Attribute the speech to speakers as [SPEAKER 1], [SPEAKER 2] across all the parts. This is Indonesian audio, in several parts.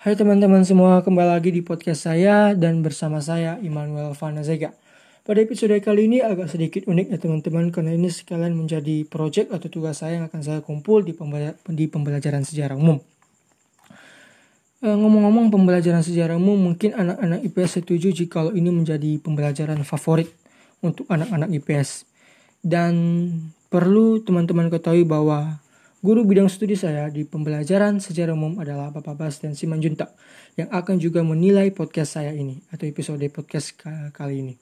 [SPEAKER 1] Hai teman-teman semua, kembali lagi di podcast saya dan bersama saya Immanuel Vanazega. Pada episode kali ini agak sedikit unik ya teman-teman karena ini sekalian menjadi project atau tugas saya yang akan saya kumpul di, di pembelajaran sejarah umum. E, ngomong-ngomong pembelajaran sejarah umum mungkin anak-anak IPS setuju jika ini menjadi pembelajaran favorit untuk anak-anak IPS. Dan perlu teman-teman ketahui bahwa Guru bidang studi saya di pembelajaran sejarah umum adalah Bapak Bastian Simanjunta yang akan juga menilai podcast saya ini atau episode podcast kali ini.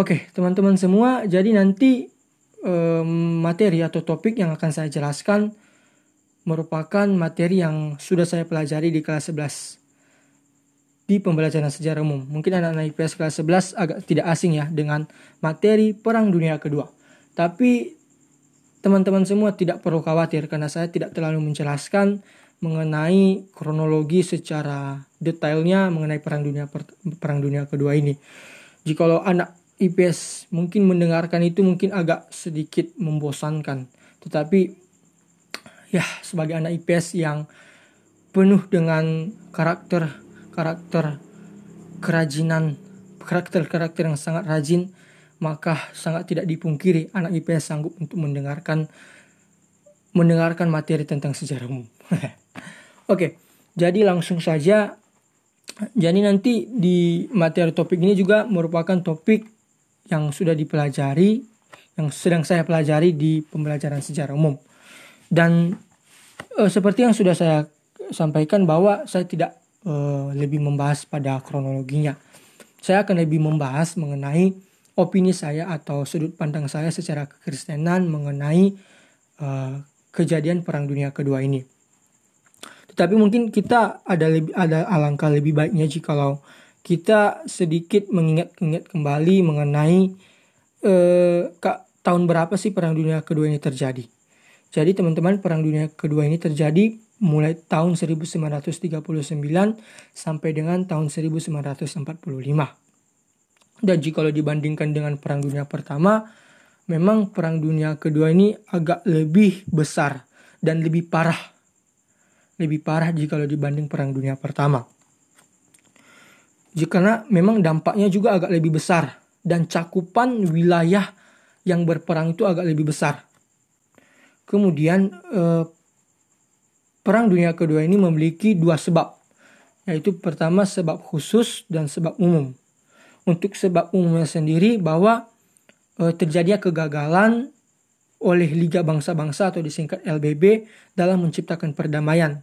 [SPEAKER 1] Oke, teman-teman semua, jadi nanti um, materi atau topik yang akan saya jelaskan merupakan materi yang sudah saya pelajari di kelas 11 di pembelajaran sejarah umum. Mungkin anak-anak IPS kelas 11 agak tidak asing ya dengan materi Perang Dunia Kedua. Tapi Teman-teman semua tidak perlu khawatir karena saya tidak terlalu menjelaskan mengenai kronologi secara detailnya mengenai perang dunia perang dunia kedua ini. Jikalau anak IPS mungkin mendengarkan itu mungkin agak sedikit membosankan, tetapi ya sebagai anak IPS yang penuh dengan karakter karakter kerajinan karakter-karakter yang sangat rajin maka sangat tidak dipungkiri anak IPS sanggup untuk mendengarkan mendengarkan materi tentang sejarah umum. Oke, jadi langsung saja. Jadi nanti di materi topik ini juga merupakan topik yang sudah dipelajari, yang sedang saya pelajari di pembelajaran sejarah umum. Dan e, seperti yang sudah saya sampaikan bahwa saya tidak e, lebih membahas pada kronologinya. Saya akan lebih membahas mengenai opini saya atau sudut pandang saya secara kekristenan mengenai uh, kejadian Perang Dunia Kedua ini. Tetapi mungkin kita ada lebih ada alangkah lebih baiknya jikalau kita sedikit mengingat-ingat kembali mengenai kak, tahun berapa sih Perang Dunia Kedua ini terjadi. Jadi teman-teman Perang Dunia Kedua ini terjadi mulai tahun 1939 sampai dengan tahun 1945. Dan jika dibandingkan dengan Perang Dunia Pertama, memang Perang Dunia Kedua ini agak lebih besar dan lebih parah. Lebih parah jika dibanding Perang Dunia Pertama. Karena memang dampaknya juga agak lebih besar dan cakupan wilayah yang berperang itu agak lebih besar. Kemudian eh, Perang Dunia Kedua ini memiliki dua sebab, yaitu pertama sebab khusus dan sebab umum untuk sebab umumnya sendiri bahwa e, terjadinya kegagalan oleh Liga Bangsa-Bangsa atau disingkat LBB dalam menciptakan perdamaian.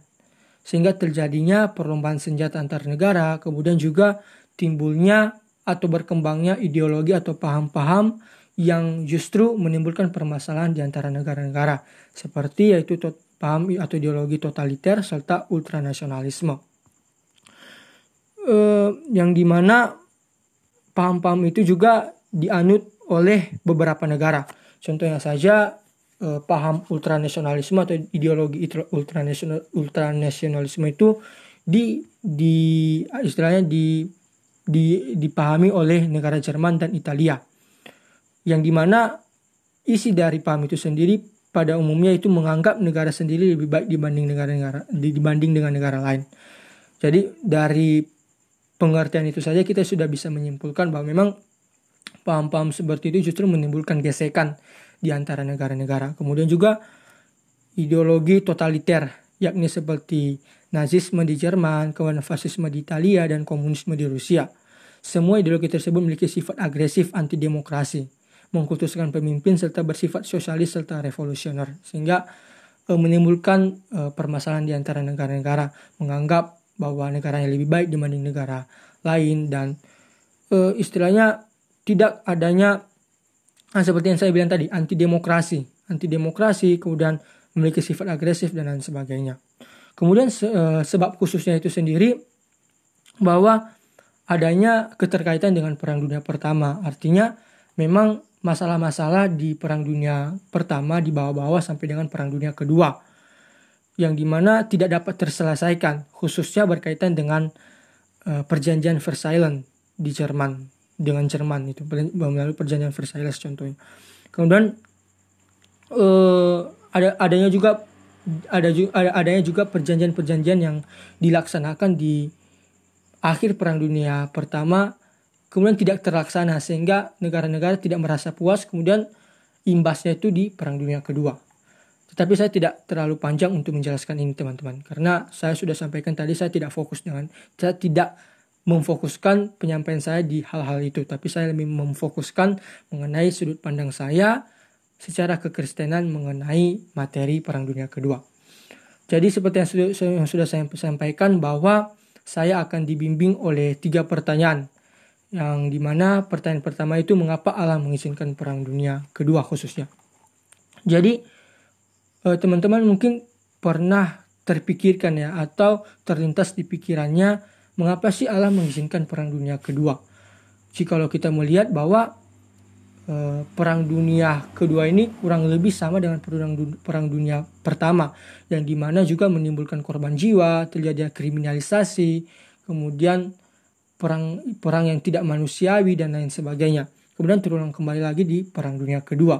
[SPEAKER 1] Sehingga terjadinya perlombaan senjata antar negara, kemudian juga timbulnya atau berkembangnya ideologi atau paham-paham yang justru menimbulkan permasalahan di antara negara-negara. Seperti yaitu paham atau ideologi totaliter serta ultranasionalisme. Uh, yang di mana paham-paham itu juga dianut oleh beberapa negara. Contohnya saja eh, paham ultranasionalisme atau ideologi ultranasional ultranasionalisme itu di di istilahnya di di dipahami oleh negara Jerman dan Italia. Yang di mana isi dari paham itu sendiri pada umumnya itu menganggap negara sendiri lebih baik dibanding negara-negara dibanding dengan negara lain. Jadi dari pengertian itu saja kita sudah bisa menyimpulkan bahwa memang paham-paham seperti itu justru menimbulkan gesekan di antara negara-negara. Kemudian juga ideologi totaliter, yakni seperti Nazisme di Jerman, kemudian fasisme di Italia, dan komunisme di Rusia. Semua ideologi tersebut memiliki sifat agresif anti-demokrasi, mengkultuskan pemimpin serta bersifat sosialis serta revolusioner, sehingga e, menimbulkan e, permasalahan di antara negara-negara, menganggap bahwa negara yang lebih baik dibanding negara lain dan e, istilahnya tidak adanya nah, seperti yang saya bilang tadi anti demokrasi anti demokrasi kemudian memiliki sifat agresif dan lain sebagainya. Kemudian se, e, sebab khususnya itu sendiri bahwa adanya keterkaitan dengan perang dunia pertama. Artinya memang masalah-masalah di perang dunia pertama di bawah-bawah sampai dengan perang dunia kedua yang di mana tidak dapat terselesaikan, khususnya berkaitan dengan uh, perjanjian Versailles di Jerman dengan Jerman itu melalui perjanjian Versailles contohnya. Kemudian uh, ada adanya juga ada ada adanya juga perjanjian-perjanjian yang dilaksanakan di akhir Perang Dunia Pertama kemudian tidak terlaksana sehingga negara-negara tidak merasa puas kemudian imbasnya itu di Perang Dunia Kedua. Tetapi saya tidak terlalu panjang untuk menjelaskan ini teman-teman karena saya sudah sampaikan tadi saya tidak fokus dengan saya tidak memfokuskan penyampaian saya di hal-hal itu tapi saya lebih memfokuskan mengenai sudut pandang saya secara kekristenan mengenai materi Perang Dunia Kedua. Jadi seperti yang sudah, saya sampaikan bahwa saya akan dibimbing oleh tiga pertanyaan yang di mana pertanyaan pertama itu mengapa Allah mengizinkan Perang Dunia Kedua khususnya. Jadi teman-teman mungkin pernah terpikirkan ya atau terlintas di pikirannya mengapa sih Allah mengizinkan Perang Dunia Kedua. Jikalau kita melihat bahwa Eh, perang dunia kedua ini kurang lebih sama dengan perang, perang dunia pertama yang di mana juga menimbulkan korban jiwa terjadi kriminalisasi kemudian perang perang yang tidak manusiawi dan lain sebagainya kemudian terulang kembali lagi di perang dunia kedua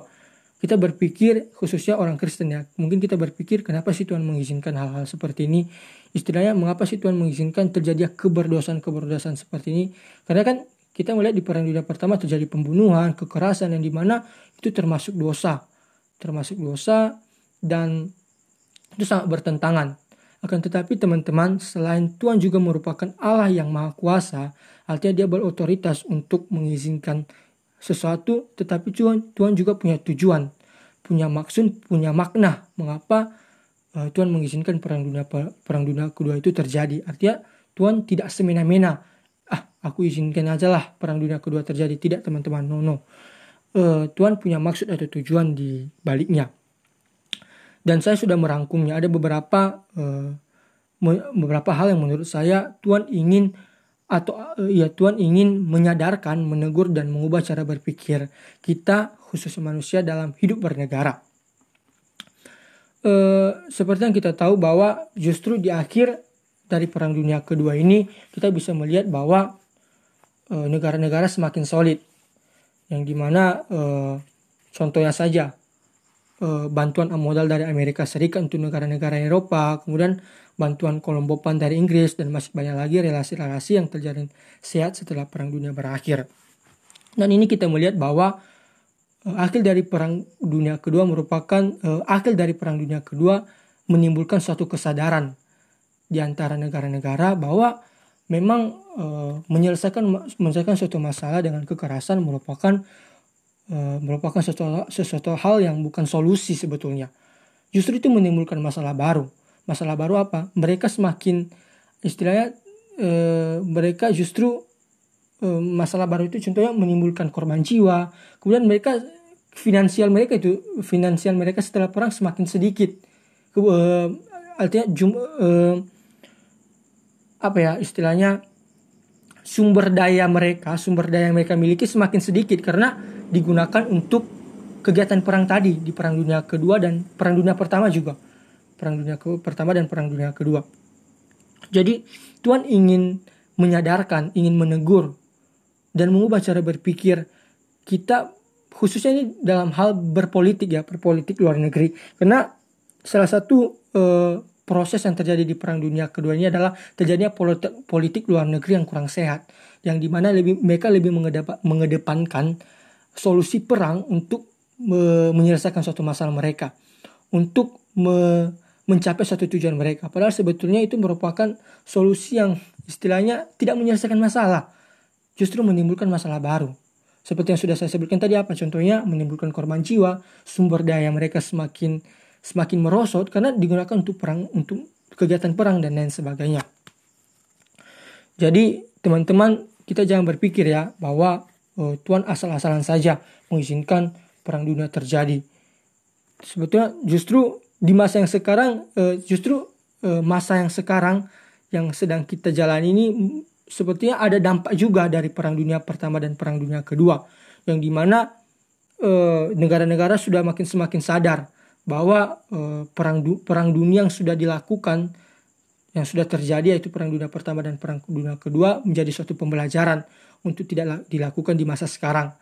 [SPEAKER 1] kita berpikir khususnya orang Kristen ya. Mungkin kita berpikir kenapa sih Tuhan mengizinkan hal-hal seperti ini? Istilahnya mengapa sih Tuhan mengizinkan terjadi keberdosan keberdosan seperti ini? Karena kan kita melihat di perang dunia pertama terjadi pembunuhan, kekerasan yang di mana itu termasuk dosa, termasuk dosa dan itu sangat bertentangan. Akan tetapi teman-teman, selain Tuhan juga merupakan Allah yang maha kuasa, artinya dia berotoritas untuk mengizinkan sesuatu, tetapi Tuhan, Tuhan juga punya tujuan, punya maksud, punya makna mengapa uh, Tuhan mengizinkan perang dunia perang dunia kedua itu terjadi. Artinya Tuhan tidak semena-mena aku izinkan aja lah perang dunia kedua terjadi. Tidak teman-teman, no no. Uh, Tuhan punya maksud atau tujuan di baliknya. Dan saya sudah merangkumnya. Ada beberapa uh, beberapa hal yang menurut saya Tuhan ingin atau ya Tuhan ingin menyadarkan, menegur dan mengubah cara berpikir kita khususnya manusia dalam hidup bernegara. Uh, seperti yang kita tahu bahwa justru di akhir dari perang dunia kedua ini kita bisa melihat bahwa Eh, negara-negara semakin solid yang di mana uh, contohnya saja uh, bantuan modal dari Amerika Serikat untuk negara-negara Eropa kemudian bantuan Kolombopan dari Inggris dan masih banyak lagi relasi-relasi yang terjadi sehat setelah perang dunia berakhir. Dan ini kita melihat bahwa uh, akhir dari perang dunia kedua merupakan uh, akhir dari perang dunia kedua menimbulkan suatu kesadaran di antara negara-negara bahwa memang menyelesaikan menyelesaikan suatu masalah dengan kekerasan merupakan uh, merupakan sesuatu, sesuatu hal yang bukan solusi sebetulnya. Justru itu menimbulkan masalah baru. Masalah baru apa? Mereka semakin istilahnya uh, mereka justru uh, masalah baru itu contohnya menimbulkan korban jiwa. Kemudian mereka finansial mereka itu finansial mereka setelah perang semakin sedikit. Uh, artinya jum, uh, apa ya istilahnya sumber daya mereka, sumber daya yang mereka miliki semakin sedikit karena digunakan untuk kegiatan perang tadi di perang dunia kedua dan perang dunia pertama juga. Perang dunia ke pertama dan perang dunia kedua. Jadi Tuhan ingin menyadarkan, ingin menegur dan mengubah cara berpikir kita khususnya ini dalam hal berpolitik ya, berpolitik luar negeri. Karena salah satu eh, proses yang terjadi di perang dunia kedua ini adalah terjadinya politik, politik luar negeri yang kurang sehat yang di mana lebih mereka lebih mengedepankan solusi perang untuk me, menyelesaikan suatu masalah mereka untuk me, mencapai suatu tujuan mereka. Padahal sebetulnya itu merupakan solusi yang istilahnya tidak menyelesaikan masalah justru menimbulkan masalah baru. Seperti yang sudah saya sebutkan tadi apa contohnya? Menimbulkan korban jiwa sumber daya mereka semakin semakin merosot karena digunakan untuk perang untuk kegiatan perang dan lain sebagainya. Jadi teman-teman kita jangan berpikir ya bahwa uh, Tuhan asal-asalan saja mengizinkan perang dunia terjadi. Sebetulnya justru di masa yang sekarang uh, justru uh, masa yang sekarang yang sedang kita jalani ini sepertinya ada dampak juga dari perang dunia pertama dan perang dunia kedua yang di mana negara-negara sudah makin semakin sadar bahwa eh, perang du perang dunia yang sudah dilakukan yang sudah terjadi yaitu perang dunia pertama dan perang dunia kedua menjadi suatu pembelajaran untuk tidak dilakukan di masa sekarang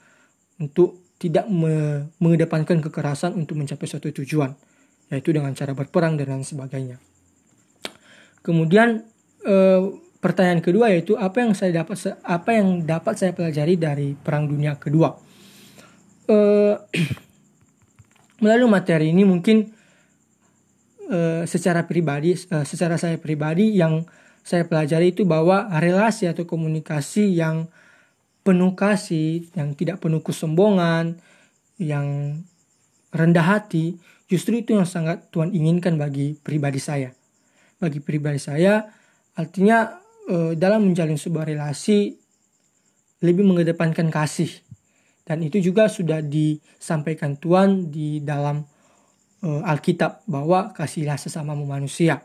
[SPEAKER 1] untuk tidak me mengedepankan kekerasan untuk mencapai suatu tujuan yaitu dengan cara berperang dan lain sebagainya. Kemudian eh, pertanyaan kedua yaitu apa yang saya dapat apa yang dapat saya pelajari dari Perang Dunia Kedua. Eh, melalui materi ini mungkin eh, secara pribadi, eh, secara saya pribadi yang saya pelajari itu bahwa relasi atau komunikasi yang penuh kasih, yang tidak penuh kesombongan, yang rendah hati, justru itu yang sangat Tuhan inginkan bagi pribadi saya. Bagi pribadi saya, artinya eh, dalam menjalin sebuah relasi lebih mengedepankan kasih. Dan itu juga sudah disampaikan Tuhan di dalam eh, Alkitab bahwa kasihlah sesama manusia.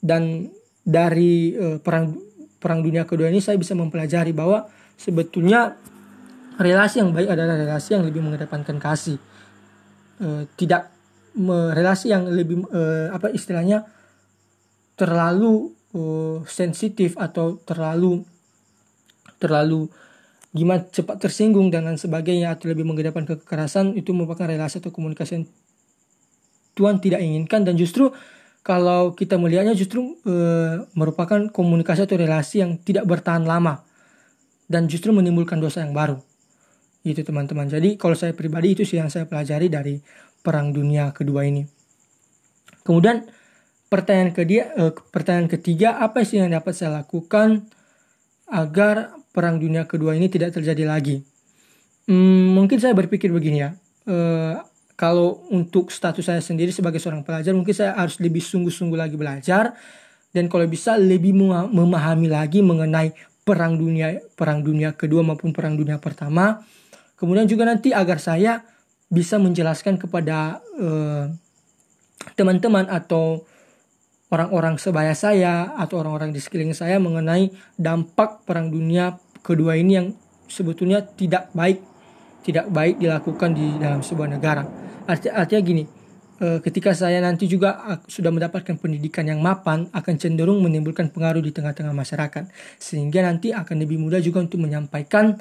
[SPEAKER 1] Dan dari eh, perang perang dunia kedua ini saya bisa mempelajari bahwa sebetulnya relasi yang baik adalah relasi yang lebih mengedepankan kasih e, tidak me, relasi yang lebih e, apa istilahnya terlalu e, sensitif atau terlalu terlalu gimana cepat tersinggung dan lain sebagainya atau lebih mengedepankan kekerasan itu merupakan relasi atau komunikasi yang Tuhan tidak inginkan dan justru kalau kita melihatnya justru e, merupakan komunikasi atau relasi yang tidak bertahan lama dan justru menimbulkan dosa yang baru. Itu teman-teman. Jadi kalau saya pribadi itu sih yang saya pelajari dari perang dunia kedua ini. Kemudian pertanyaan ketiga, eh, pertanyaan ketiga apa sih yang dapat saya lakukan agar perang dunia kedua ini tidak terjadi lagi? Hmm, mungkin saya berpikir begini ya. Eh, kalau untuk status saya sendiri sebagai seorang pelajar mungkin saya harus lebih sungguh-sungguh lagi belajar dan kalau bisa lebih memahami lagi mengenai perang dunia perang dunia kedua maupun perang dunia pertama. Kemudian juga nanti agar saya bisa menjelaskan kepada teman eh, teman-teman atau orang-orang sebaya saya atau orang-orang di sekeliling saya mengenai dampak perang dunia kedua ini yang sebetulnya tidak baik tidak baik dilakukan di dalam sebuah negara. Arti, artinya gini, Eh, ketika saya nanti juga sudah mendapatkan pendidikan yang mapan akan cenderung menimbulkan pengaruh di tengah-tengah masyarakat. Sehingga nanti akan lebih mudah juga untuk menyampaikan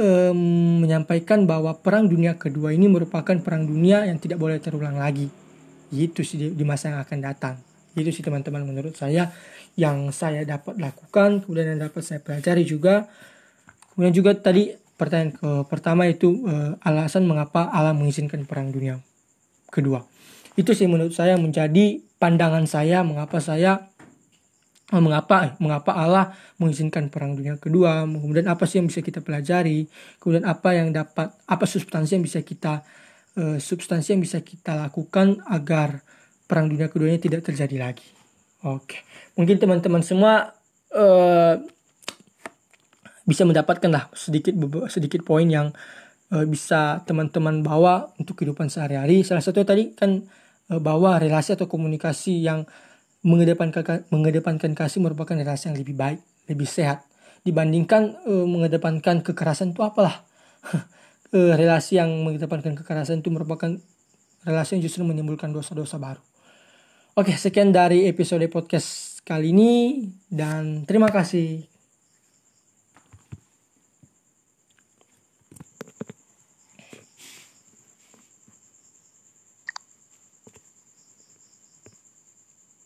[SPEAKER 1] um, menyampaikan bahwa perang dunia kedua ini merupakan perang dunia yang tidak boleh terulang lagi. Itu sih di, di masa yang akan datang itu sih teman-teman menurut saya yang saya dapat lakukan kemudian yang dapat saya pelajari juga. Kemudian juga tadi pertanyaan ke pertama itu uh, alasan mengapa Allah mengizinkan perang dunia kedua. Itu sih menurut saya menjadi pandangan saya mengapa saya eh, mengapa mengapa Allah mengizinkan perang dunia kedua. Kemudian apa sih yang bisa kita pelajari? Kemudian apa yang dapat apa substansi yang bisa kita uh, substansi yang bisa kita lakukan agar perang dunia kedua ini tidak terjadi lagi oke mungkin teman-teman semua uh, bisa mendapatkan lah sedikit sedikit poin yang uh, bisa teman-teman bawa untuk kehidupan sehari-hari salah satu tadi kan Eh, bahwa relasi atau komunikasi yang mengedepankan mengedepankan kasih merupakan relasi yang lebih baik, lebih sehat dibandingkan uh, mengedepankan kekerasan itu apalah. uh, relasi yang mengedepankan kekerasan itu merupakan relasi yang justru menimbulkan dosa-dosa baru. Oke, sekian dari episode podcast kali ini dan terima kasih